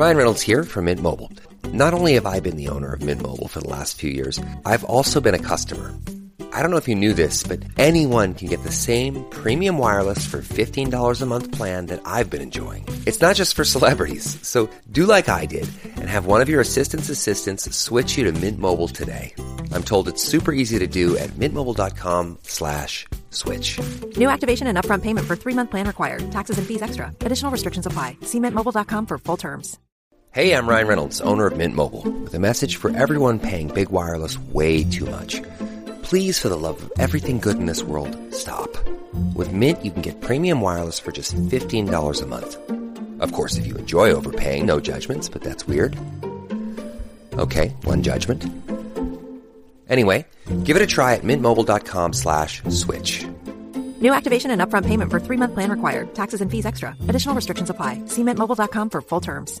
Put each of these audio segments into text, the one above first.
Ryan Reynolds here from Mint Mobile. Not only have I been the owner of Mint Mobile for the last few years, I've also been a customer. I don't know if you knew this, but anyone can get the same premium wireless for $15 a month plan that I've been enjoying. It's not just for celebrities. So do like I did and have one of your assistant's assistants switch you to Mint Mobile today. I'm told it's super easy to do at mintmobile.com slash switch. New activation and upfront payment for three-month plan required. Taxes and fees extra. Additional restrictions apply. See mintmobile.com for full terms. Hey, I'm Ryan Reynolds, owner of Mint Mobile, with a message for everyone paying big wireless way too much. Please, for the love of everything good in this world, stop. With Mint, you can get premium wireless for just $15 a month. Of course, if you enjoy overpaying, no judgments, but that's weird. Okay, one judgment. Anyway, give it a try at mintmobile.com slash switch. New activation and upfront payment for three-month plan required. Taxes and fees extra. Additional restrictions apply. See mintmobile.com for full terms.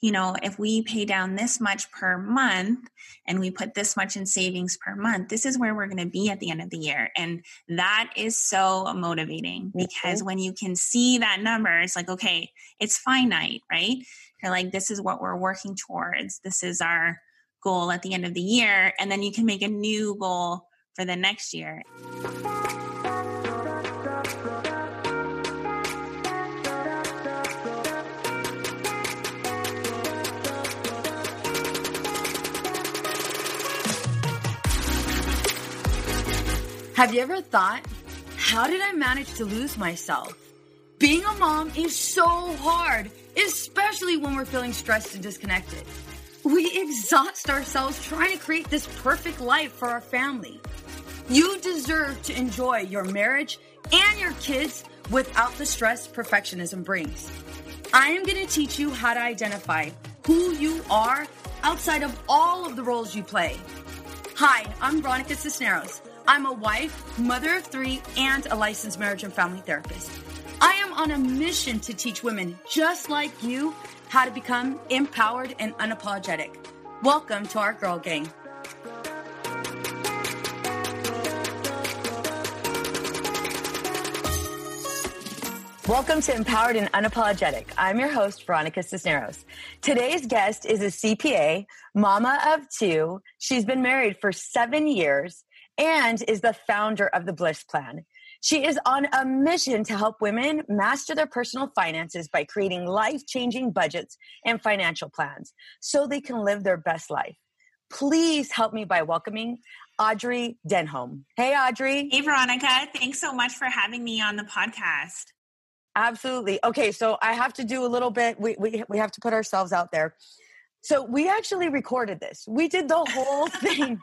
you know, if we pay down this much per month and we put this much in savings per month, this is where we're going to be at the end of the year. And that is so motivating mm-hmm. because when you can see that number, it's like, okay, it's finite, right? You're like, this is what we're working towards. This is our goal at the end of the year. And then you can make a new goal for the next year. Have you ever thought, how did I manage to lose myself? Being a mom is so hard, especially when we're feeling stressed and disconnected. We exhaust ourselves trying to create this perfect life for our family. You deserve to enjoy your marriage and your kids without the stress perfectionism brings. I am going to teach you how to identify who you are outside of all of the roles you play. Hi, I'm Veronica Cisneros. I'm a wife, mother of three, and a licensed marriage and family therapist. I am on a mission to teach women just like you how to become empowered and unapologetic. Welcome to our Girl Gang. Welcome to Empowered and Unapologetic. I'm your host, Veronica Cisneros. Today's guest is a CPA, mama of two. She's been married for seven years and is the founder of the Bliss Plan. She is on a mission to help women master their personal finances by creating life changing budgets and financial plans so they can live their best life. Please help me by welcoming Audrey Denholm. Hey, Audrey. Hey, Veronica. Thanks so much for having me on the podcast. Absolutely. Okay, so I have to do a little bit. We we we have to put ourselves out there. So we actually recorded this. We did the whole thing,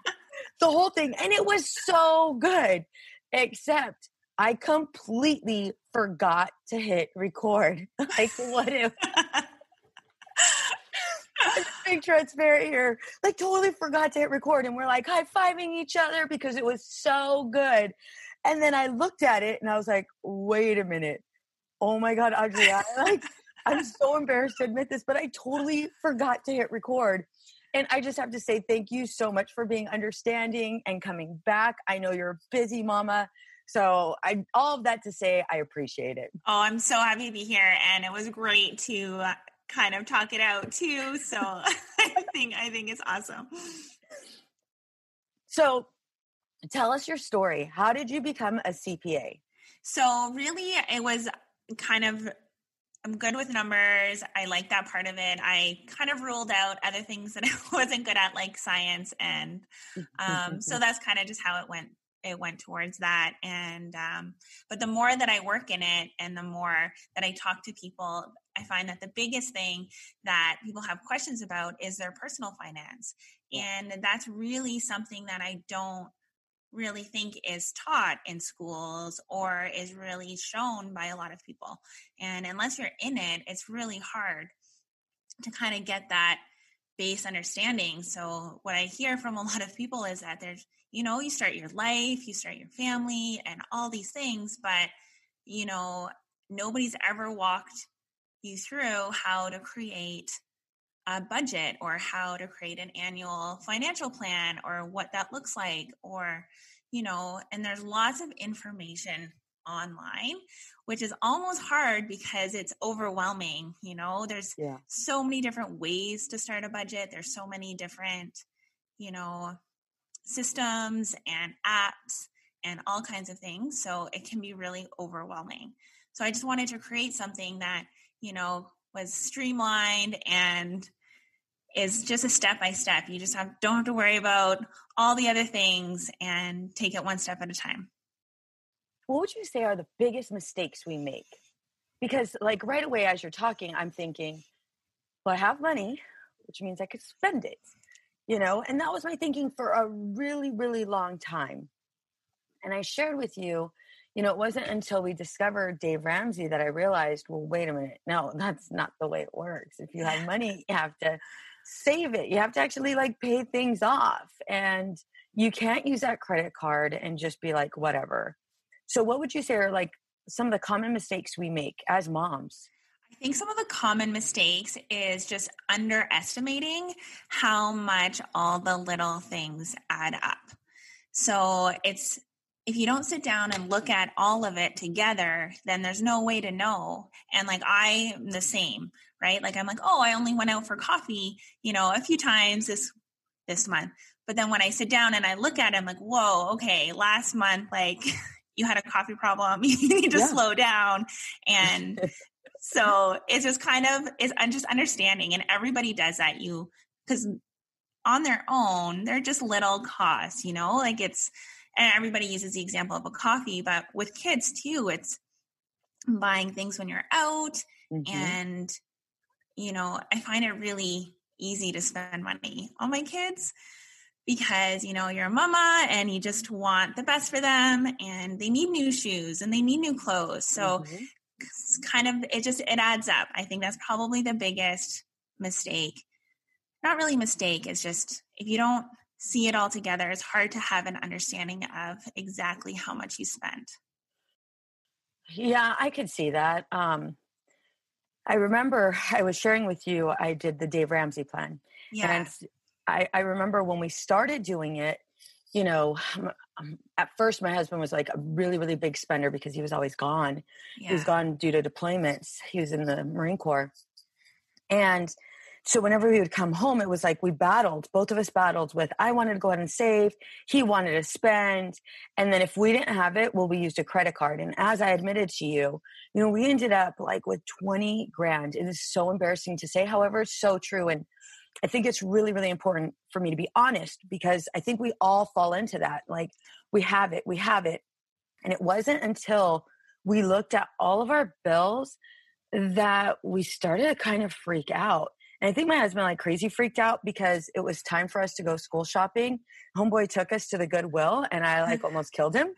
the whole thing, and it was so good. Except I completely forgot to hit record. Like what if? Big transparent here. Like totally forgot to hit record, and we're like high fiving each other because it was so good. And then I looked at it and I was like, wait a minute. Oh my God, Adriana, like I'm so embarrassed to admit this, but I totally forgot to hit record. And I just have to say thank you so much for being understanding and coming back. I know you're a busy mama. So I all of that to say I appreciate it. Oh, I'm so happy to be here and it was great to uh, kind of talk it out too. So I think I think it's awesome. So tell us your story. How did you become a CPA? So really it was kind of I'm good with numbers. I like that part of it. I kind of ruled out other things that I wasn't good at, like science, and um, so that's kind of just how it went. It went towards that, and um, but the more that I work in it, and the more that I talk to people, I find that the biggest thing that people have questions about is their personal finance, and that's really something that I don't really think is taught in schools or is really shown by a lot of people. And unless you're in it, it's really hard to kind of get that base understanding. So, what I hear from a lot of people is that there's, you know, you start your life, you start your family, and all these things, but, you know, nobody's ever walked you through how to create a budget or how to create an annual financial plan or what that looks like or you know and there's lots of information online which is almost hard because it's overwhelming you know? There's yeah. so many different ways to start a budget. There's so many different you know systems and apps and all kinds of things so it can be really overwhelming. So i just wanted to create something that you know was streamlined and is just a step by step. You just have don't have to worry about all the other things and take it one step at a time. What would you say are the biggest mistakes we make? Because like right away as you're talking, I'm thinking, well, I have money, which means I could spend it. You know, and that was my thinking for a really, really long time. And I shared with you you know, it wasn't until we discovered Dave Ramsey that I realized, well, wait a minute. No, that's not the way it works. If you have money, you have to save it. You have to actually like pay things off. And you can't use that credit card and just be like, whatever. So, what would you say are like some of the common mistakes we make as moms? I think some of the common mistakes is just underestimating how much all the little things add up. So, it's if you don't sit down and look at all of it together, then there's no way to know. And like I'm the same, right? Like I'm like, oh, I only went out for coffee, you know, a few times this this month. But then when I sit down and I look at it, I'm like, whoa, okay, last month, like you had a coffee problem, you need to yeah. slow down. And so it's just kind of it's just understanding, and everybody does that. You because on their own, they're just little costs, you know, like it's and everybody uses the example of a coffee, but with kids too, it's buying things when you're out mm-hmm. and you know, I find it really easy to spend money on my kids because you know you're a mama and you just want the best for them and they need new shoes and they need new clothes so mm-hmm. kind of it just it adds up i think that's probably the biggest mistake not really mistake it's just if you don't see it all together, it's hard to have an understanding of exactly how much you spent. Yeah, I could see that. Um, I remember I was sharing with you, I did the Dave Ramsey plan. Yeah. And I, I remember when we started doing it, you know, um, at first my husband was like a really, really big spender because he was always gone. Yeah. He was gone due to deployments. He was in the Marine Corps. And so whenever we would come home, it was like we battled, both of us battled with, I wanted to go ahead and save. He wanted to spend. And then if we didn't have it, well, we used a credit card. And as I admitted to you, you know, we ended up like with 20 grand. It is so embarrassing to say, however, it's so true. And I think it's really, really important for me to be honest because I think we all fall into that. Like we have it, we have it. And it wasn't until we looked at all of our bills that we started to kind of freak out. And I think my husband like crazy freaked out because it was time for us to go school shopping. Homeboy took us to the Goodwill and I like almost killed him.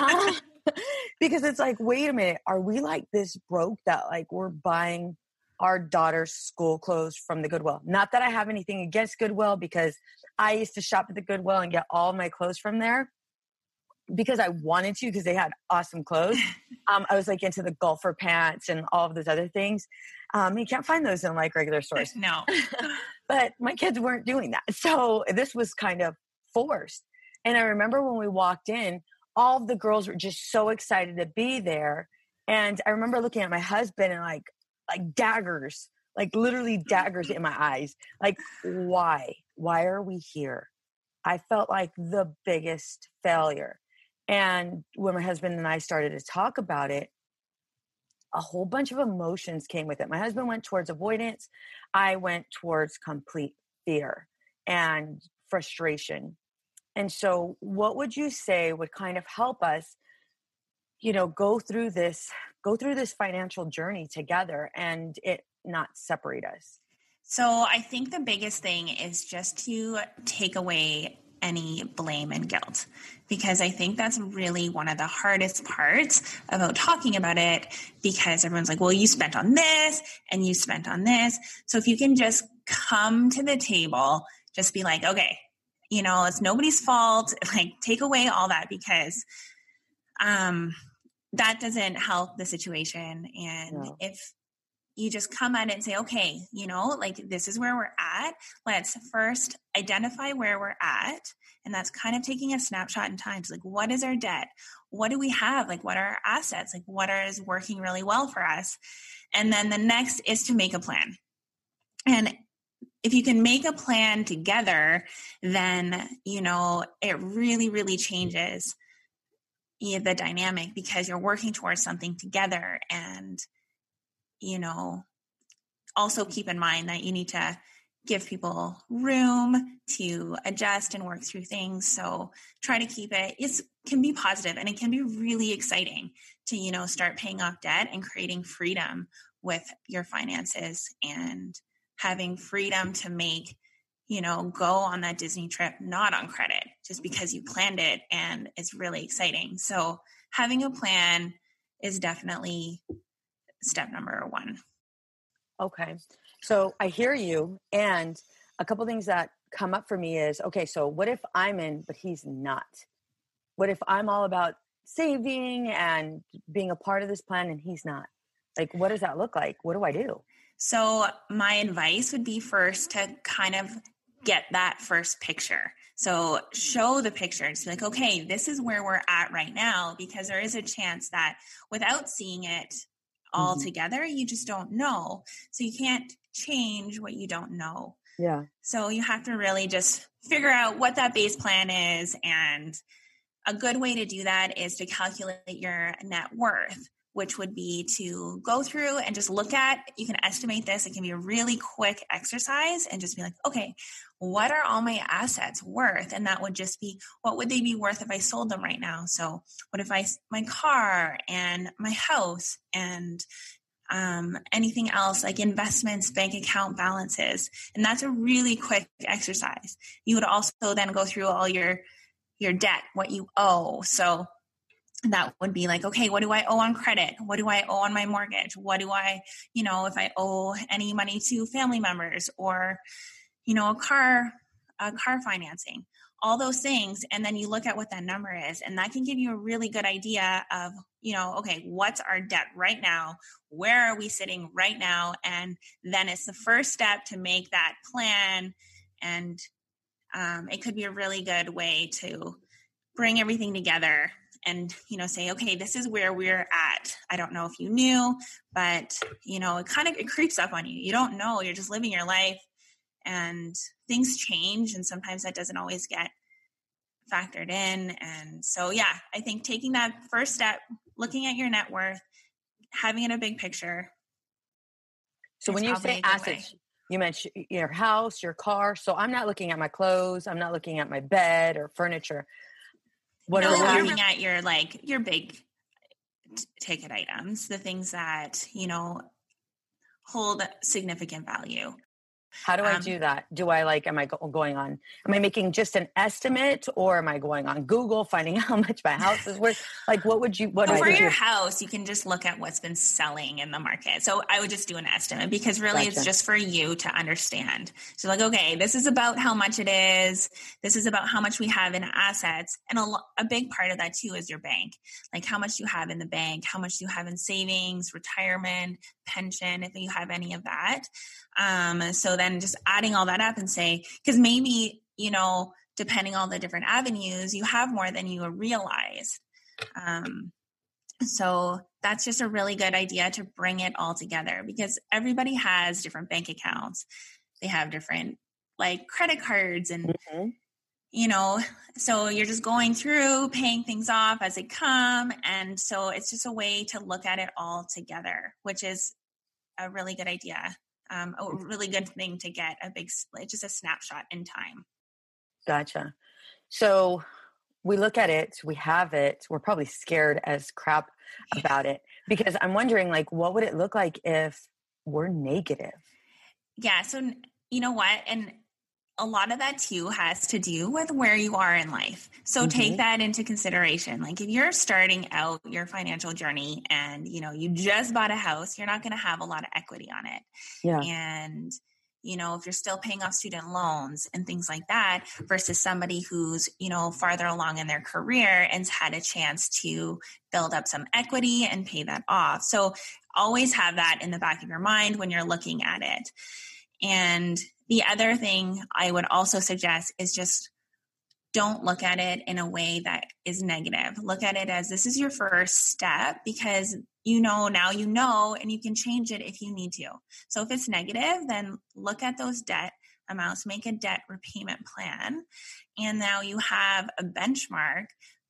Um, because it's like, wait a minute, are we like this broke that like we're buying our daughter's school clothes from the Goodwill? Not that I have anything against Goodwill because I used to shop at the Goodwill and get all my clothes from there because I wanted to because they had awesome clothes. Um, I was like into the golfer pants and all of those other things. Um, you can't find those in like regular stores. No. but my kids weren't doing that. So this was kind of forced. And I remember when we walked in, all the girls were just so excited to be there. And I remember looking at my husband and like like daggers, like literally daggers in my eyes. Like, why? Why are we here? I felt like the biggest failure. And when my husband and I started to talk about it, a whole bunch of emotions came with it. My husband went towards avoidance. I went towards complete fear and frustration. And so, what would you say would kind of help us, you know, go through this, go through this financial journey together and it not separate us? So, I think the biggest thing is just to take away any blame and guilt because I think that's really one of the hardest parts about talking about it because everyone's like, well, you spent on this and you spent on this. So if you can just come to the table, just be like, okay, you know, it's nobody's fault. Like take away all that because um that doesn't help the situation. And no. if you just come at it and say, okay, you know, like this is where we're at. Let's first identify where we're at. And that's kind of taking a snapshot in time. So like, what is our debt? What do we have? Like, what are our assets? Like, what is working really well for us? And then the next is to make a plan. And if you can make a plan together, then, you know, it really, really changes the dynamic because you're working towards something together and you know, also keep in mind that you need to give people room to adjust and work through things. So try to keep it, it can be positive and it can be really exciting to, you know, start paying off debt and creating freedom with your finances and having freedom to make, you know, go on that Disney trip not on credit just because you planned it and it's really exciting. So having a plan is definitely step number one. Okay. So I hear you. And a couple things that come up for me is okay, so what if I'm in, but he's not? What if I'm all about saving and being a part of this plan and he's not? Like, what does that look like? What do I do? So, my advice would be first to kind of get that first picture. So show the picture and be like, okay, this is where we're at right now, because there is a chance that without seeing it, all mm-hmm. together. You just don't know. So you can't change what you don't know. Yeah. So you have to really just figure out what that base plan is. And a good way to do that is to calculate your net worth which would be to go through and just look at, you can estimate this. It can be a really quick exercise and just be like, okay, what are all my assets worth? And that would just be, what would they be worth if I sold them right now? So what if I, my car and my house and um, anything else like investments, bank account balances. And that's a really quick exercise. You would also then go through all your, your debt, what you owe. So that would be like okay what do i owe on credit? What do i owe on my mortgage? What do i you know if i owe any money to family members or you know a car a car financing all those things. And then you look at what that number is and that can give you a really good idea of you know okay what's our debt right now? Where are we sitting right now? And then it's the first step to make that plan. And um, it could be a really good way to bring everything together and you know say okay this is where we're at. I don't know if you knew but you know it kind of it creeps up on you. You don't know. You're just living your life and things change and sometimes that doesn't always get factored in and so yeah i think taking that first step looking at your net worth having it a big picture so when you say assets way. you mentioned your house your car so i'm not looking at my clothes i'm not looking at my bed or furniture what no, are you looking at your like your big t- ticket items, the things that, you know, hold significant value. How do I um, do that? Do I like, am I go- going on, am I making just an estimate or am I going on Google finding how much my house is worth? Like, what would you, what well, for your house, you can just look at what's been selling in the market. So I would just do an estimate because really gotcha. it's just for you to understand. So, like, okay, this is about how much it is. This is about how much we have in assets. And a, a big part of that too is your bank. Like, how much you have in the bank, how much you have in savings, retirement, pension, if you have any of that. Um, so then just adding all that up and say, because maybe, you know, depending on the different avenues, you have more than you realize. Um, so that's just a really good idea to bring it all together because everybody has different bank accounts. They have different like credit cards and mm-hmm. You know, so you're just going through paying things off as they come and so it's just a way to look at it all together, which is a really good idea um, a really good thing to get a big, It's just a snapshot in time. Gotcha. So we look at it, we have it, we're probably scared as crap about it because I'm wondering, like, what would it look like if we're negative? Yeah. So, you know what? And a lot of that too has to do with where you are in life. So mm-hmm. take that into consideration. Like if you're starting out your financial journey and you know you just bought a house, you're not going to have a lot of equity on it. Yeah. And you know, if you're still paying off student loans and things like that versus somebody who's, you know, farther along in their career and's had a chance to build up some equity and pay that off. So always have that in the back of your mind when you're looking at it. And the other thing I would also suggest is just don't look at it in a way that is negative. Look at it as this is your first step because you know now you know and you can change it if you need to. So if it's negative, then look at those debt amounts, make a debt repayment plan, and now you have a benchmark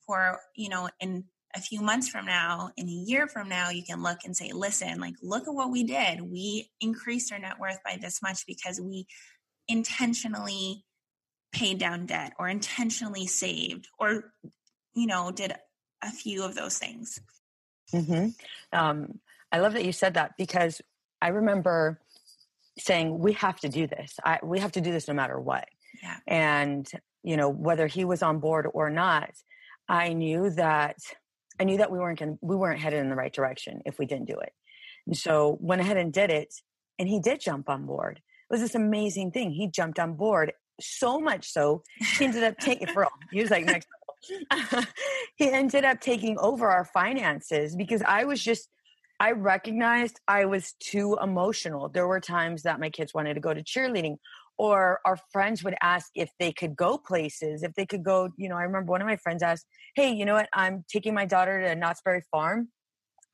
for, you know, in a few months from now, in a year from now, you can look and say, listen, like, look at what we did. We increased our net worth by this much because we intentionally paid down debt or intentionally saved or, you know, did a few of those things. Mm-hmm. Um, I love that you said that because I remember saying, we have to do this. I, we have to do this no matter what. Yeah. And, you know, whether he was on board or not, I knew that I knew that we weren't going we weren't headed in the right direction if we didn't do it. And so went ahead and did it. And he did jump on board. It was this amazing thing. He jumped on board so much so he ended up taking for all. He was like next he ended up taking over our finances because I was just I recognized I was too emotional. There were times that my kids wanted to go to cheerleading or our friends would ask if they could go places, if they could go, you know, I remember one of my friends asked, Hey, you know what? I'm taking my daughter to Knott's Berry Farm.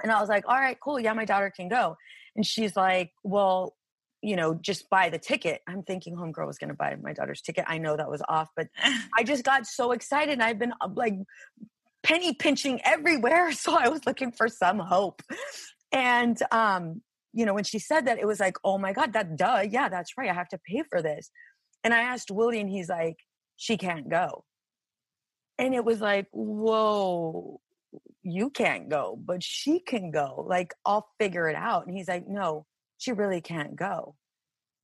And I was like, All right, cool. Yeah, my daughter can go. And she's like, Well, you know, just buy the ticket. I'm thinking homegirl was going to buy my daughter's ticket. I know that was off, but I just got so excited. I've been uh, like penny pinching everywhere. So I was looking for some hope. And, um, you know, when she said that, it was like, oh my God, that duh. Yeah, that's right. I have to pay for this. And I asked Willie, and he's like, she can't go. And it was like, whoa, you can't go, but she can go. Like, I'll figure it out. And he's like, no, she really can't go.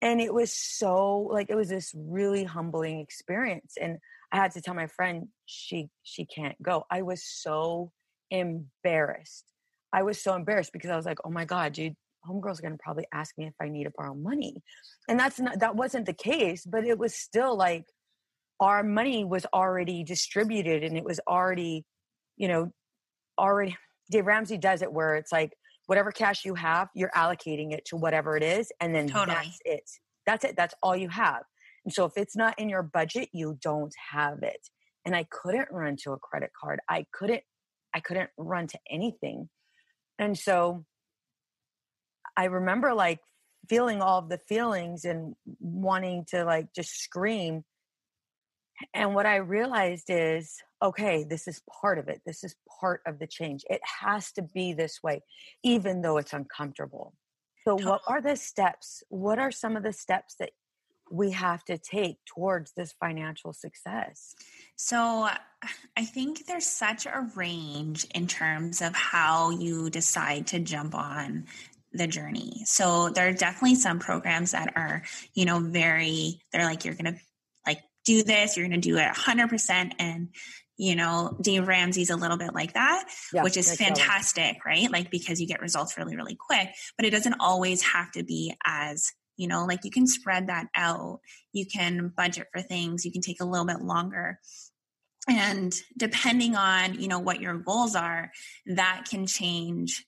And it was so like it was this really humbling experience. And I had to tell my friend she she can't go. I was so embarrassed. I was so embarrassed because I was like, oh my God, dude, homegirl's are gonna probably ask me if I need to borrow money. And that's not that wasn't the case, but it was still like our money was already distributed and it was already, you know, already Dave Ramsey does it where it's like whatever cash you have, you're allocating it to whatever it is, and then totally. that's it. That's it. That's all you have. And so if it's not in your budget, you don't have it. And I couldn't run to a credit card. I couldn't I couldn't run to anything. And so I remember like feeling all of the feelings and wanting to like just scream. And what I realized is okay, this is part of it. This is part of the change. It has to be this way, even though it's uncomfortable. So, what are the steps? What are some of the steps that we have to take towards this financial success? So, I think there's such a range in terms of how you decide to jump on the journey. So, there are definitely some programs that are, you know, very, they're like, you're going to like do this, you're going to do it 100%. And, you know, Dave Ramsey's a little bit like that, yeah, which is fantastic, right? Like, because you get results really, really quick, but it doesn't always have to be as you know like you can spread that out you can budget for things you can take a little bit longer and depending on you know what your goals are that can change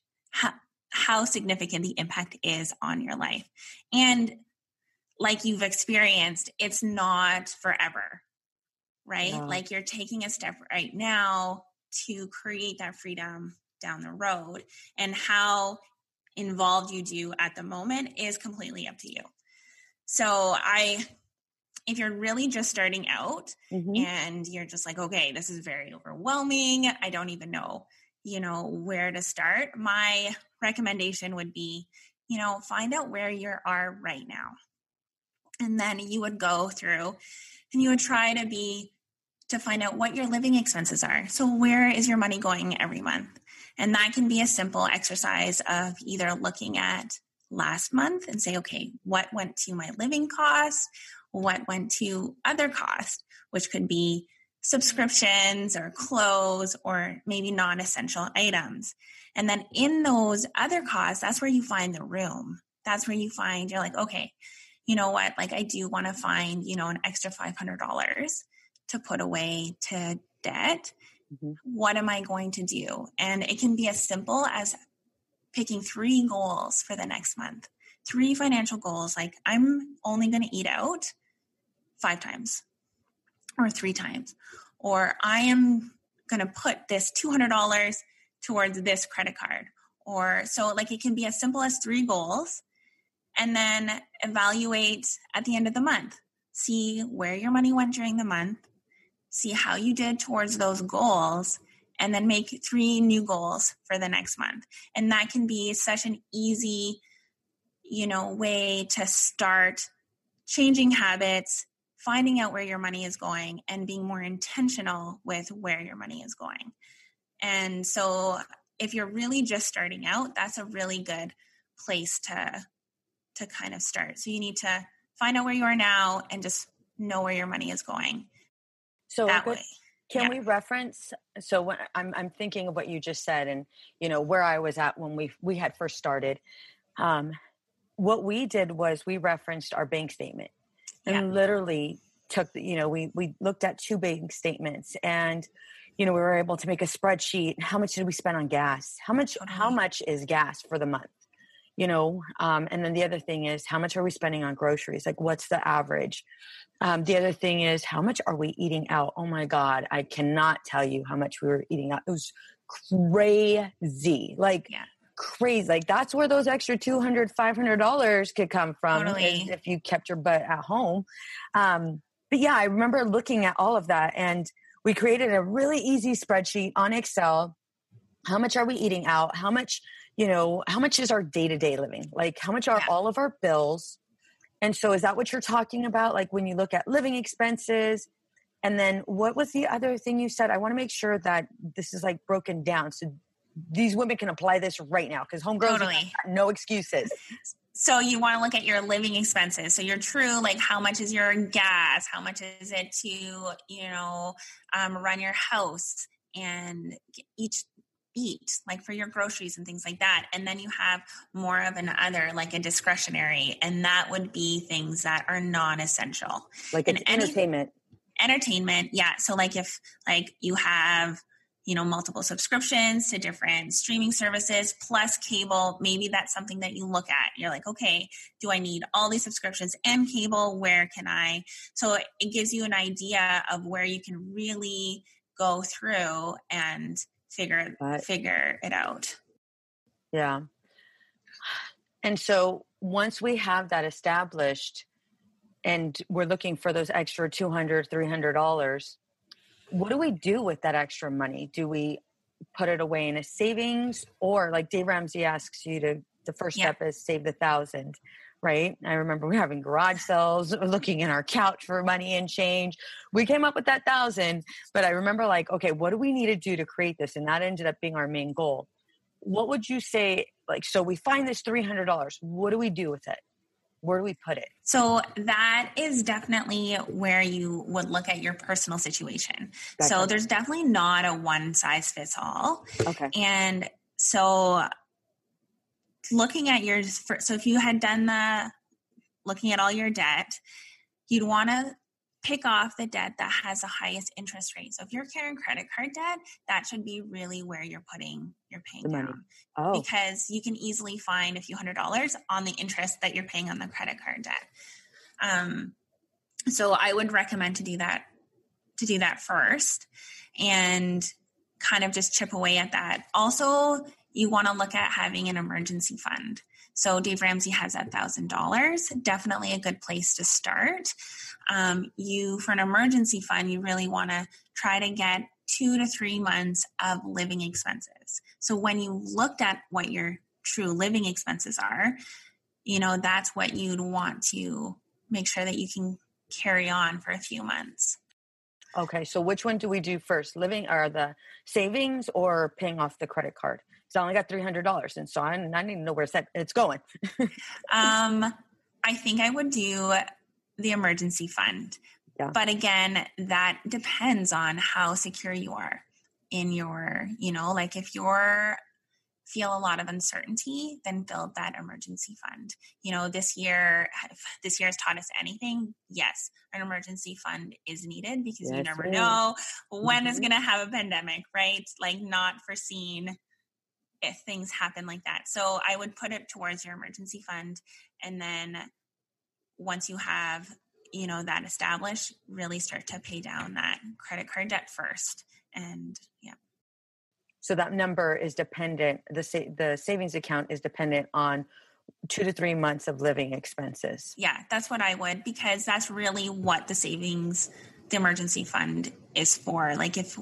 how, significant the impact is on your life and like you've experienced it's not forever right yeah. like you're taking a step right now to create that freedom down the road and how involved you do at the moment is completely up to you. So I if you're really just starting out mm-hmm. and you're just like okay, this is very overwhelming, I don't even know, you know, where to start, my recommendation would be, you know, find out where you are right now. And then you would go through and you would try to be to find out what your living expenses are. So where is your money going every month? And that can be a simple exercise of either looking at last month and say, okay, what went to my living costs? What went to other costs, which could be subscriptions or clothes or maybe non essential items. And then in those other costs, that's where you find the room. That's where you find you're like, okay, you know what? Like, I do want to find, you know, an extra $500 to put away to debt Mm-hmm. What am I going to do? And it can be as simple as picking three goals for the next month, three financial goals. Like, I'm only going to eat out five times or three times, or I am going to put this $200 towards this credit card. Or so, like, it can be as simple as three goals and then evaluate at the end of the month. See where your money went during the month, see how you did towards those goals, and then make three new goals for the next month. And that can be such an easy, you know, way to start changing habits, finding out where your money is going, and being more intentional with where your money is going. And so if you're really just starting out, that's a really good place to to kind of start. So you need to find out where you are now and just know where your money is going. So that way. Can yeah. we reference? So when I'm I'm thinking of what you just said, and you know where I was at when we we had first started. Um, what we did was we referenced our bank statement, and yeah. literally took you know we we looked at two bank statements and you know we were able to make a spreadsheet how much did we spend on gas? How much how much is gas for the month? You know um, and then the other thing is how much are we spending on groceries? Like what's the average? Um, the other thing is how much are we eating out? Oh my god i cannot tell you how much we were eating out. It was crazy. Like yeah. Crazy like that's where those extra 200 500 dollars could come from totally. if you kept your butt at home um, but yeah i remember looking at all of that and we created a really easy spreadsheet on excel how much are we eating out how much you know, how much is our day to day living? Like, how much are yeah. all of our bills? And so, is that what you're talking about? Like, when you look at living expenses, and then what was the other thing you said? I want to make sure that this is like broken down so these women can apply this right now because homegirls totally. no excuses. So you want to look at your living expenses. So your true, like how much is your gas? How much is it to, you know, um, run your house? And each eat, like for your groceries and things like that. And then you have more of an other, like a discretionary, and that would be things that are non essential. Like an entertainment. Entertainment, yeah. So, like if like you have, you know, multiple subscriptions to different streaming services plus cable, maybe that's something that you look at. You're like, okay, do I need all these subscriptions and cable? Where can I? So, it gives you an idea of where you can really go through and figure but, figure it out. Yeah. And so once we have that established and we're looking for those extra 200 $300 what do we do with that extra money do we put it away in a savings or like dave ramsey asks you to the first yeah. step is save the thousand right? I remember we having garage sales, looking in our couch for money and change. We came up with that thousand, but I remember like, okay, what do we need to do to create this? And that ended up being our main goal. What would you say? Like, so we find this $300. What do we do with it? Where do we put it? So that is definitely where you would look at your personal situation. So there's definitely not a one size fits all. Okay. And so looking at your so if you had done the looking at all your debt, you'd want to pick off the debt that has the highest interest rate. So if you're carrying credit card debt, that should be really where you're putting your paying down. Oh. Because you can easily find a few hundred dollars on the interest that you're paying on the credit card debt. Um, so I would recommend to do that to do that first and kind of just chip away at that. Also, you want to look at having an emergency fund. So Dave Ramsey has that thousand dollars. Definitely a good place to start. Um, you for an emergency fund, you really want to try to get two to three months of living expenses. So when you looked at what your true living expenses are, you know that's what you'd want to make sure that you can carry on for a few months. Okay, so which one do we do first? Living or the savings or paying off the credit card? So I only got three hundred dollars, and so I, I need to know where it's, at, it's going. um, I think I would do the emergency fund, yeah. but again, that depends on how secure you are in your, you know, like if you're feel a lot of uncertainty, then build that emergency fund. You know, this year, this year has taught us anything. Yes, an emergency fund is needed because yes, you never know when mm-hmm. is going to have a pandemic, right? Like not foreseen if things happen like that. So I would put it towards your emergency fund and then once you have, you know, that established, really start to pay down that credit card debt first. And yeah. So that number is dependent the sa- the savings account is dependent on 2 to 3 months of living expenses. Yeah, that's what I would because that's really what the savings the emergency fund is for. Like if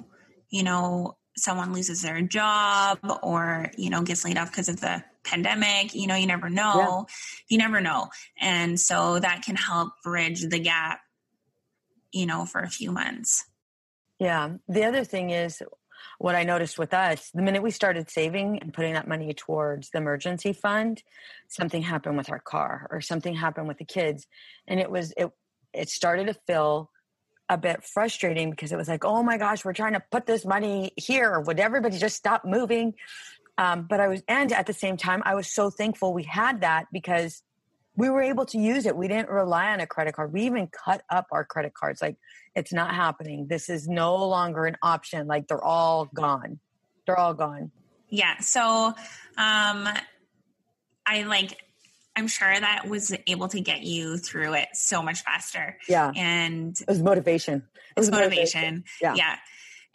you know someone loses their job or you know gets laid off because of the pandemic you know you never know. Yeah. you never know. And so that can help bridge the gap you know for a few months. Yeah. The other thing is what i noticed with us the minute we started saving and putting that money towards the emergency fund something happened with our car or something happened with the kids. And it was it it started to fill a bit frustrating because it was like, oh my gosh, we're trying to put this money here. Would everybody just stop moving? Um, but I was, and at the same time, I was so thankful we had that because we were able to use it. We didn't rely on a credit card. We even cut up our credit cards. Like, it's not happening. This is no longer an option. Like, they're all gone. They're all gone. Yeah. So, um, I like I'm sure that was able to get you through it so much faster. Yeah. And it was motivation. It was motivation. motivation. Yeah. Yeah.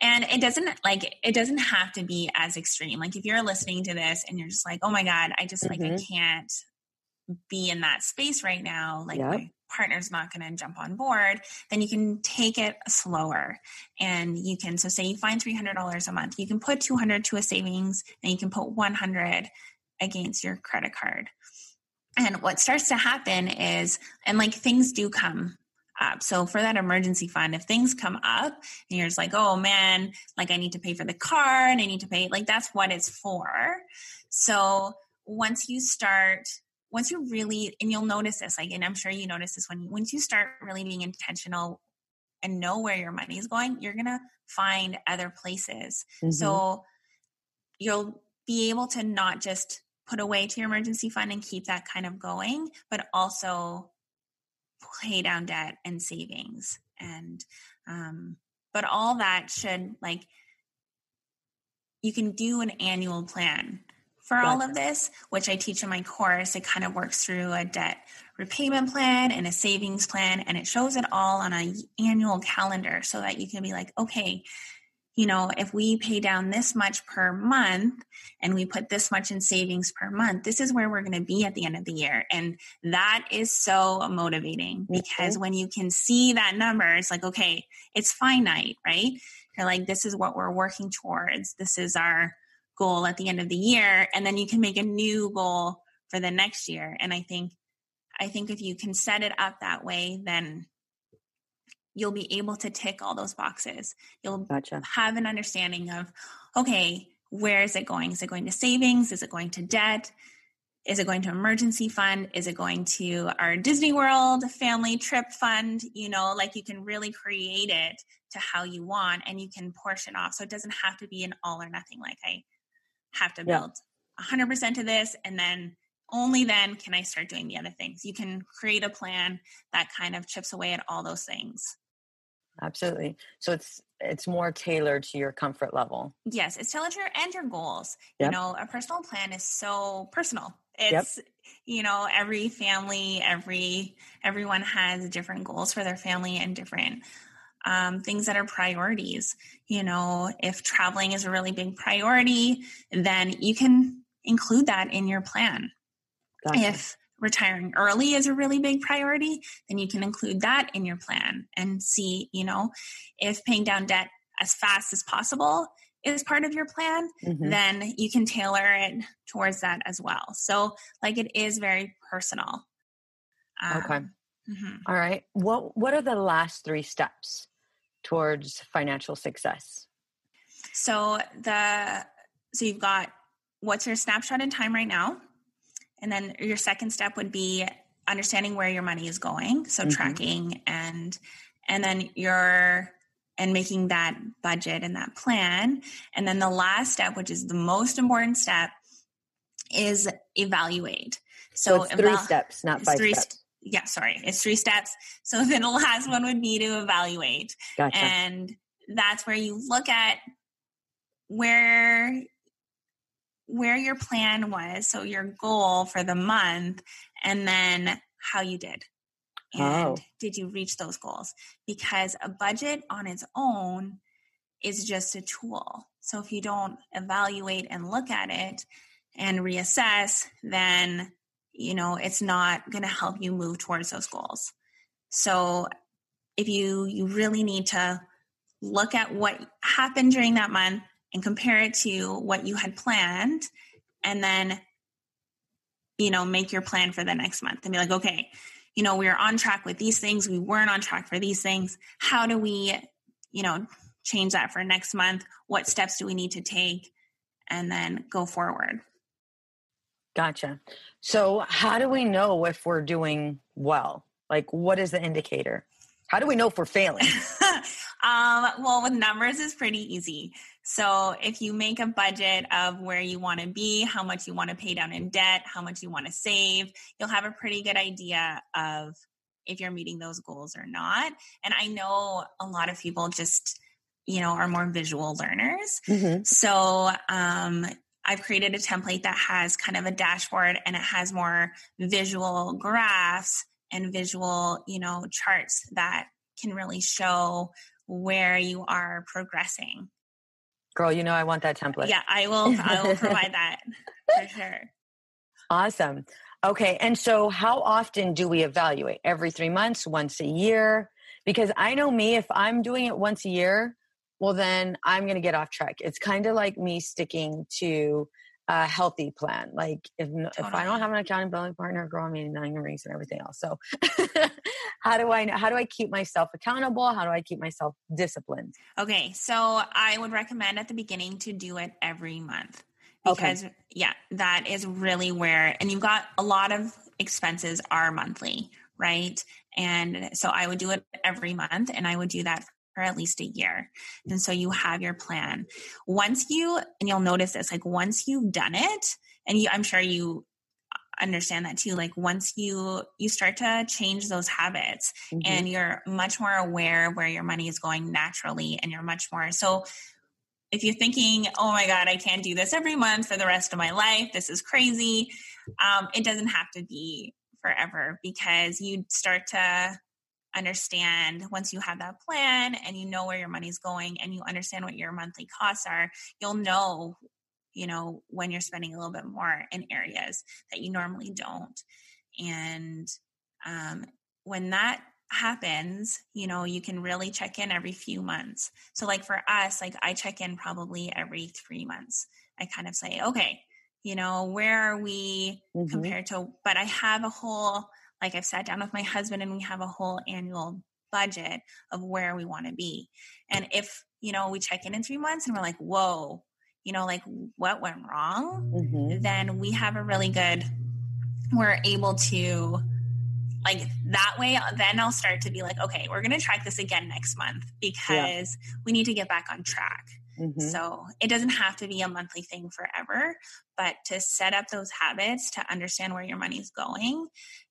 And it doesn't like it doesn't have to be as extreme. Like if you're listening to this and you're just like, oh my God, I just mm-hmm. like I mm-hmm. can't be in that space right now. Like yep. my partner's not going to jump on board, then you can take it slower. And you can, so say you find $300 a month, you can put 200 to a savings and you can put 100 against your credit card. And what starts to happen is, and like things do come up. So for that emergency fund, if things come up and you're just like, oh man, like I need to pay for the car and I need to pay, like that's what it's for. So once you start, once you really, and you'll notice this, like, and I'm sure you notice this when, once you start really being intentional and know where your money is going, you're going to find other places. Mm-hmm. So you'll be able to not just put away to your emergency fund and keep that kind of going, but also pay down debt and savings. And, um, but all that should like, you can do an annual plan for all of this, which I teach in my course. It kind of works through a debt repayment plan and a savings plan, and it shows it all on an annual calendar so that you can be like, okay, you know, if we pay down this much per month and we put this much in savings per month, this is where we're going to be at the end of the year. And that is so motivating because mm-hmm. when you can see that number, it's like, okay, it's finite, right? You're like, this is what we're working towards. This is our goal at the end of the year. And then you can make a new goal for the next year. And I think I think if you can set it up that way, then you'll be able to tick all those boxes. You'll Gotcha. have an understanding of, okay, where is it going? Is it going to savings? Is it going to debt? Is it going to emergency fund? Is it going to our Disney World family trip fund? You know, like you can really create it to how you want and you can portion off. So it doesn't have to be an all or nothing. Like I have to Yeah. build 100% of this and then only then can I start doing the other things. You can create a plan that kind of chips away at all those things. Absolutely. So it's it's more tailored to your comfort level. Yes, it's tailored to your and your goals. Yep. You know, a personal plan is so personal. Yep. It's you know, every family, every everyone has different goals for their family and different um, things that are priorities. You know, if traveling is a really big priority, then you can include that in your plan. Gotcha. If retiring early is a really big priority, then you can include that in your plan and see, you know, if paying down debt as fast as possible is part of your plan, Mhm. then you can tailor it towards that as well. So, like, it is very personal. Okay. mhm. All right. What what are the last three steps towards financial success? So the so you've got what's your snapshot in time right now, and then your second step would be understanding where your money is going. So Mhm. tracking and and then your and making that budget and that plan. And then the last step, which is the most important step, is evaluate. So, So, it's three eval- steps, not five three steps. yeah, sorry, it's three steps. So then the last one would be to evaluate. Gotcha. And that's where you look at where where your plan was, so your goal for the month, and then how you did. And Oh. did you reach those goals? Because a budget on its own is just a tool. So if you don't evaluate and look at it and reassess, then you know it's not going to help you move towards those goals. So if you you really need to look at what happened during that month and compare it to what you had planned and then you know make your plan for the next month and be like okay you know we were on track with these things we weren't on track for these things how do we you know change that for next month what steps do we need to take and then go forward Gotcha. So, how do we know if we're doing well? Like, what is the indicator? How do we know if we're failing? um, well, with numbers is pretty easy. So if you make a budget of where you want to be, how much you want to pay down in debt, how much you want to save, you'll have a pretty good idea of if you're meeting those goals or not. And I know a lot of people just, you know, are more visual learners. Mhm. So um, I've created a template that has kind of a dashboard and it has more visual graphs and visual, you know, charts that can really show where you are progressing. Girl, you know I want that template. Yeah, I will. I will provide that for sure. Awesome. Okay. And so, how often do we evaluate? Every three months, once a year? Because I know me, if I'm doing it once a year, well, then I'm going to get off track. It's kind of like me sticking to a healthy plan. Like, if, n if I don't have an accountability partner, girl, I'm eating nine rings and everything else. So, how do I know? How do I keep myself accountable? How do I keep myself disciplined? Okay, so I would recommend at the beginning to do it every month Okay. because yeah, that is really where and you've got a lot of expenses are monthly, right? And so I would do it every month and I would do that for at least a year. And so you have your plan. Once you and you'll notice this like once you've done it and you I'm sure you understand that too like once you you start to change those habits Mhm. and you're much more aware where your money is going naturally and you're much more so if you're thinking oh my god i can't do this every month for the rest of my life this is crazy um, it doesn't have to be forever because you start to understand once you have that plan and you know where your money's going and you understand what your monthly costs are you'll know you know when you're spending a little bit more in areas that you normally don't. And um, when that happens you know you can really check in every few months. So like for us like i check in probably every three months. I kind of say okay you know where are we Mhm. compared to but i have a whole like I've sat down with my husband and we have a whole annual budget of where we want to be. And if, you know, we check in in three months and we're like, whoa, you know, like what went wrong, mm-hmm. then we have a really good, we're able to, like that way, then I'll start to be like, okay, we're going to track this again next month because yeah. we need to get back on track. Mm-hmm. So it doesn't have to be a monthly thing forever, but to set up those habits to understand where your money's going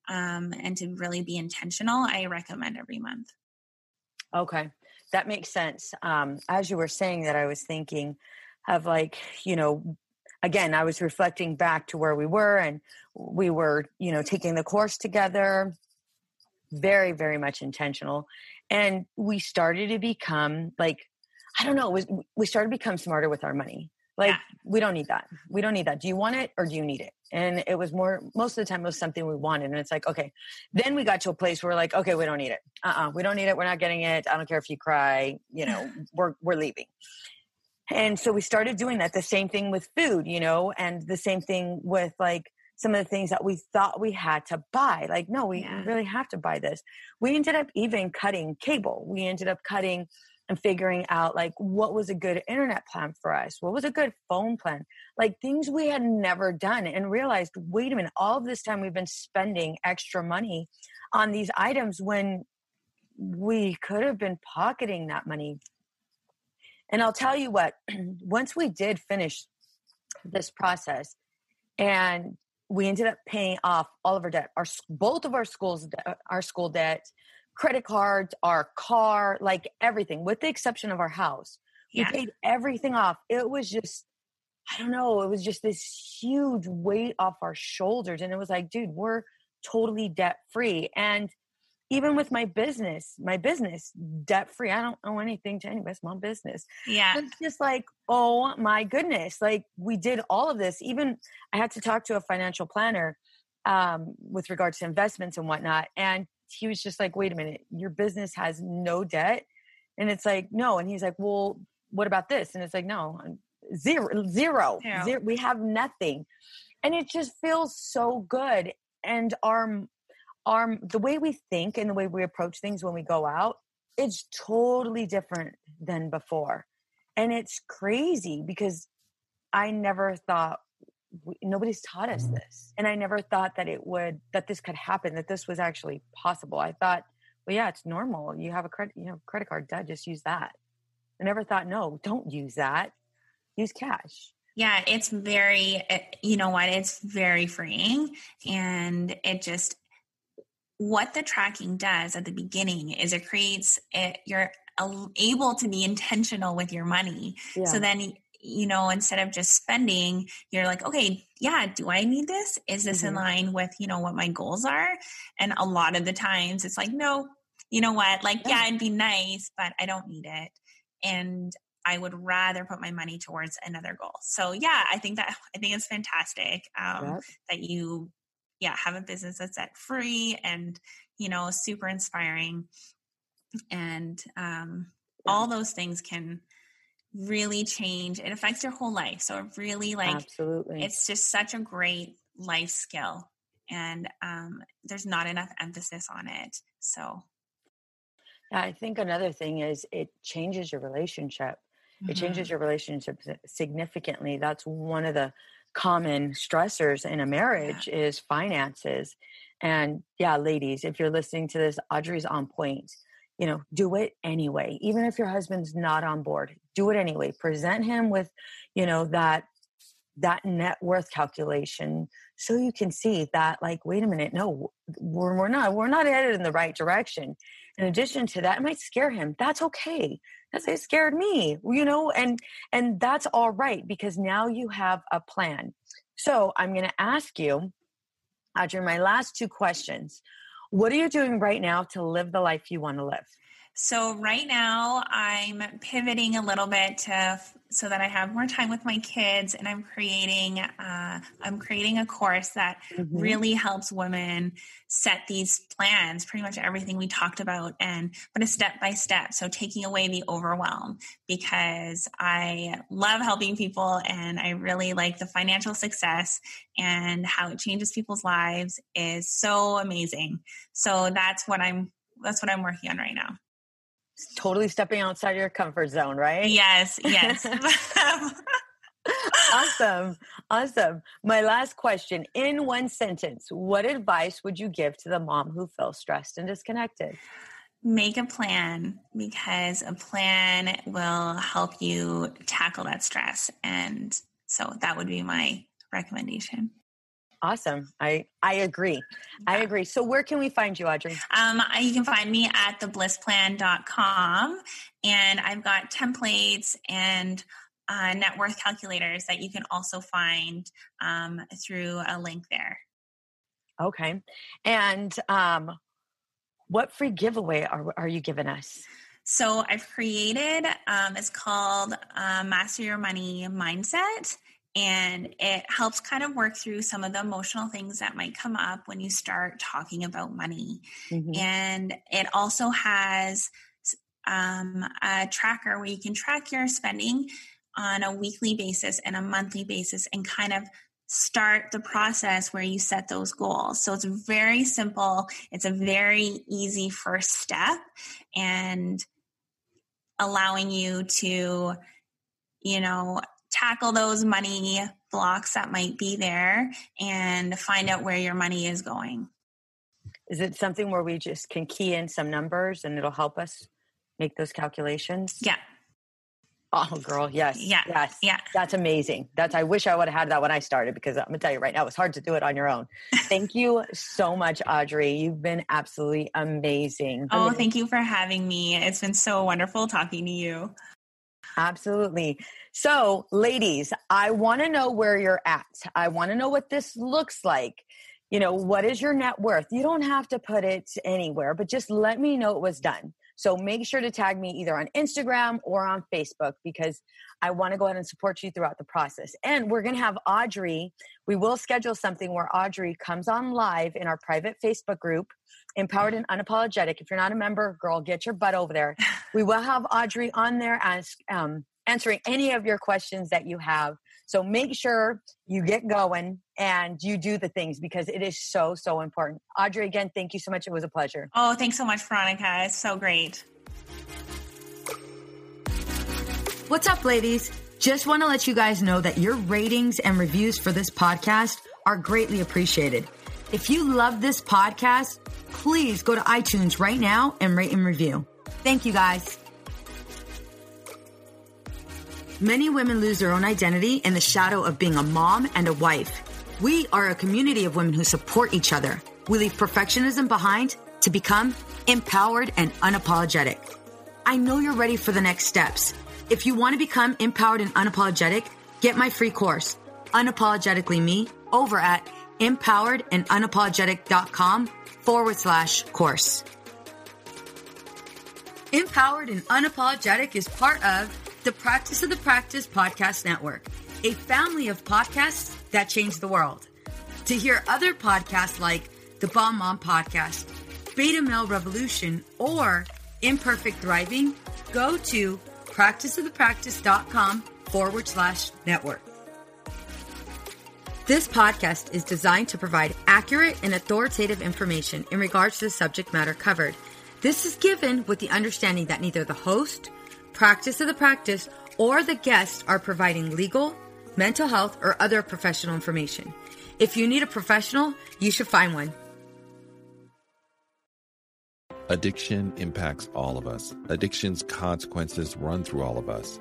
um, and to really be intentional, I recommend every month. Okay, that makes sense. Um, as you were saying that, I was thinking of like, you know, again, I was reflecting back to where we were and we were, you know, taking the course together, very, very much intentional. And we started to become like I don't know, was, we started to become smarter with our money. Like yeah. we don't need that. We don't need that. Do you want it or do you need it? And it was more most of the time it was something we wanted. And it's like, okay. Then we got to a place where we're like, okay, we don't need it. Uh-uh. We don't need it. We're not getting it. I don't care if you cry, you know, we're we're leaving. And so we started doing that. The same thing with food, you know, and the same thing with like some of the things that we thought we had to buy. Like, no, we yeah. really have to buy this. We ended up even cutting cable. We ended up cutting and figuring out like what was a good internet plan for us? What was a good phone plan? Like things we had never done and realized wait a minute all this time we've been spending extra money on these items when we could have been pocketing that money. And i'll tell you what once we did finish this process and we ended up paying off all of our debt our both of our schools uh, our school debt credit cards, our car, like everything, with the exception of our house. Yeah. We paid everything off. It was just, I don't know, it was just this huge weight off our shoulders. And it was like, dude, we're totally debt free. And even with my business, my business debt free. I don't owe anything to anybody. It's my business. Yeah. It's just like, oh my goodness. Like we did all of this. Even I had to talk to a financial planner um, with regards to investments and whatnot. And he was just like, wait a minute, your business has no debt. And it's like, no. And he's like, well, what about this? And it's like, no, zero, zero, yeah. zero. We have nothing. And it just feels so good. And our, our, the way we think and the way we approach things when we go out, it's totally different than before. And it's crazy because I never thought nobody's taught us mm-hmm. this and i never thought that it would that this could happen that this was actually possible. I thought well yeah it's normal. You have a credit you know credit card debt just use that. I never thought no don't use that. Use cash. Yeah it's very eh, you know what? It's very freeing and it just what the tracking does at the beginning is it creates it you're able to be intentional with your money. Yeah. so then you know, instead of just spending, you're like, okay, yeah, do I need this? Is this mm-hmm. in line with, you know, what my goals are? And a lot of the times it's like, no, you know what? Like, yeah, it'd be nice, but I don't need it. And I would rather put my money towards another goal. So yeah, I think that I think it's fantastic um, yep. that you yeah have a business that's debt free and you know super inspiring, and um, all those things can really change. It affects your whole life. So it really like absolutely it's just such a great life skill. And um, there's not enough emphasis on it. So yeah, I think another thing is it changes your relationship. Mm-hmm. It changes your relationship significantly. That's one of the common stressors in a marriage yeah. is finances. And yeah, ladies, if you're listening to this, Audrey's on point you know, do it anyway. Even if your husband's not on board, do it anyway. Present him with, you know, that that net worth calculation so you can see that like wait a minute no we're, we're not we're not headed in the right direction in addition to that it might scare him that's okay that's it scared me you know and and that's all right because now you have a plan so i'm going to ask you audrey my last two questions what are you doing right now to live the life you want to live? So right now I'm pivoting a little bit to so that I have more time with my kids, and I'm creating uh, I'm creating a course that mm-hmm. really helps women set these plans, pretty much everything we talked about, and but a step by step. So taking away the overwhelm because I love helping people, and I really like the financial success and how it changes people's lives is so amazing. So that's what I'm that's what I'm working on right now totally stepping outside your comfort zone, right? Yes, yes. awesome. Awesome. My last question in one sentence, what advice would you give to the mom who feels stressed and disconnected? Make a plan because a plan will help you tackle that stress. And so that would be my recommendation. Awesome. I I agree. I agree. So where can we find you, Audrey? Um, you can find me at theblssplan.com and I've got templates and uh, net worth calculators that you can also find um, through a link there. Okay. And um, what free giveaway are, are you giving us? So I've created, um, it's called uh, Master Your Money Mindset and it helps kind of work through some of the emotional things that might come up when you start talking about money. Mm-hmm. And it also has um, a tracker where you can track your spending on a weekly basis and a monthly basis and kind of start the process where you set those goals. So it's very simple, it's a very easy first step, and allowing you to, you know, tackle those money blocks that might be there and find out where your money is going. Is it something where we just can key in some numbers and it'll help us make those calculations? Yeah. Oh, girl, yes. Yeah. Yes. Yeah. That's amazing. That's, I wish I would have had that when I started because I'm going to tell you right now, it's hard to do it on your own. Thank you so much, Audrey. You've been absolutely amazing. Oh, thank you for having me. It's been so wonderful talking to you. Absolutely. So, ladies, I want to know where you're at. I want to know what this looks like. You know, what is your net worth? You don't have to put it anywhere, but just let me know it was done. So make sure to tag me either on Instagram or on Facebook because I want to go ahead and support you throughout the process. And we're going to have Audrey, we will schedule something where Audrey comes on live in our private Facebook group, Empowered and Unapologetic. If you're not a member, girl, get your butt over there. We will have Audrey on there as um, answering any of your questions that you have. So make sure you get going and you do the things because it is so, so important. Audrey, again, thank you so much. It was a pleasure. Oh, thanks so much, Veronica. It's so great. What's up, ladies? Just want to let you guys know that your ratings and reviews for this podcast are greatly appreciated. If you love this podcast, please go to iTunes right now and rate and review. Thank you, guys. Many women lose their own identity in the shadow of being a mom and a wife. We are a community of women who support each other. We leave perfectionism behind to become empowered and unapologetic. I know you're ready for the next steps. If you want to become empowered and unapologetic, get my free course, Unapologetically Me, over at empoweredandunapologetic.com forward slash course. Empowered and Unapologetic is part of the Practice of the Practice Podcast Network, a family of podcasts that change the world. To hear other podcasts like the Bomb Mom Podcast, Beta Male Revolution, or Imperfect Thriving, go to practiceofthepractice.com forward slash network. This podcast is designed to provide accurate and authoritative information in regards to the subject matter covered. This is given with the understanding that neither the host, practice of the practice, or the guests are providing legal, mental health, or other professional information. If you need a professional, you should find one. Addiction impacts all of us. Addiction's consequences run through all of us.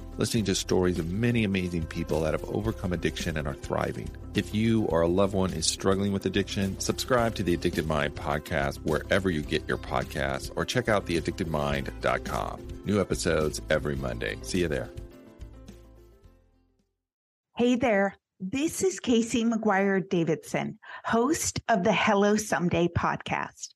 listening to stories of many amazing people that have overcome addiction and are thriving. If you or a loved one is struggling with addiction, subscribe to the Addicted Mind podcast wherever you get your podcasts or check out theaddictedmind.com. New episodes every Monday. See you there. Hey there. This is Casey McGuire Davidson, host of the Hello Someday podcast.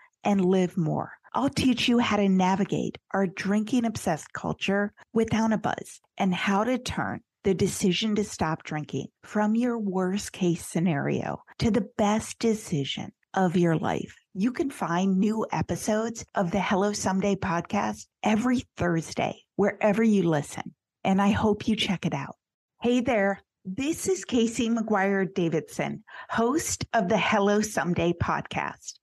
and live more. I'll teach you how to navigate our drinking obsessed culture without a buzz and how to turn the decision to stop drinking from your worst case scenario to the best decision of your life. You can find new episodes of the Hello Someday podcast every Thursday, wherever you listen. And I hope you check it out. Hey there. This is Casey McGuire Davidson, host of the Hello Someday podcast.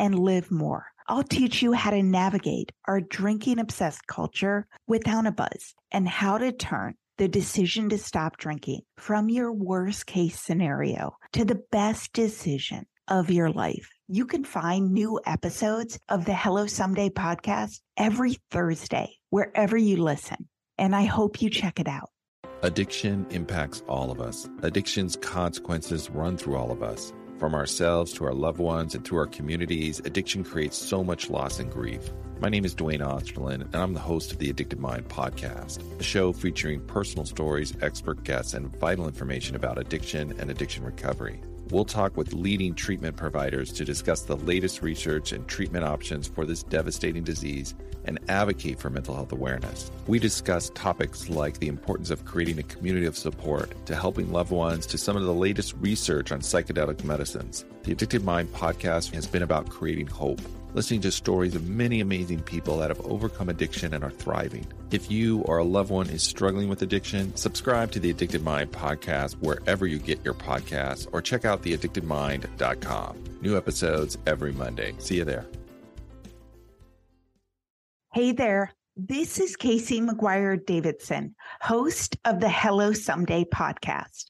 and live more. I'll teach you how to navigate our drinking obsessed culture without a buzz and how to turn the decision to stop drinking from your worst case scenario to the best decision of your life. You can find new episodes of the Hello Someday podcast every Thursday, wherever you listen. And I hope you check it out. Addiction impacts all of us. Addiction's consequences run through all of us. From ourselves to our loved ones and through our communities, addiction creates so much loss and grief. My name is Duane Osterlind, and I'm the host of the Addicted Mind podcast, a show featuring personal stories, expert guests, and vital information about addiction and addiction recovery. We'll talk with leading treatment providers to discuss the latest research and treatment options for this devastating disease and advocate for mental health awareness. We discuss topics like the importance of creating a community of support to helping loved ones to some of the latest research on psychedelic medicines. The Addicted Mind podcast has been about creating hope listening to stories of many amazing people that have overcome addiction and are thriving. If you or a loved one is struggling with addiction, subscribe to the Addicted Mind podcast wherever you get your podcasts or check out theaddictedmind.com. New episodes every Monday. See you there. Hey there. This is Casey McGuire Davidson, host of the Hello Someday podcast.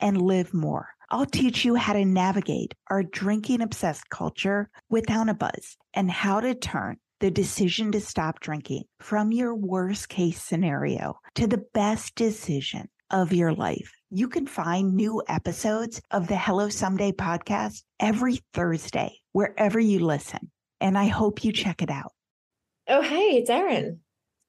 and live more. I'll teach you how to navigate our drinking obsessed culture without a buzz and how to turn the decision to stop drinking from your worst case scenario to the best decision of your life. You can find new episodes of the Hello Someday podcast every Thursday, wherever you listen. And I hope you check it out. Oh, hey, it's Erin.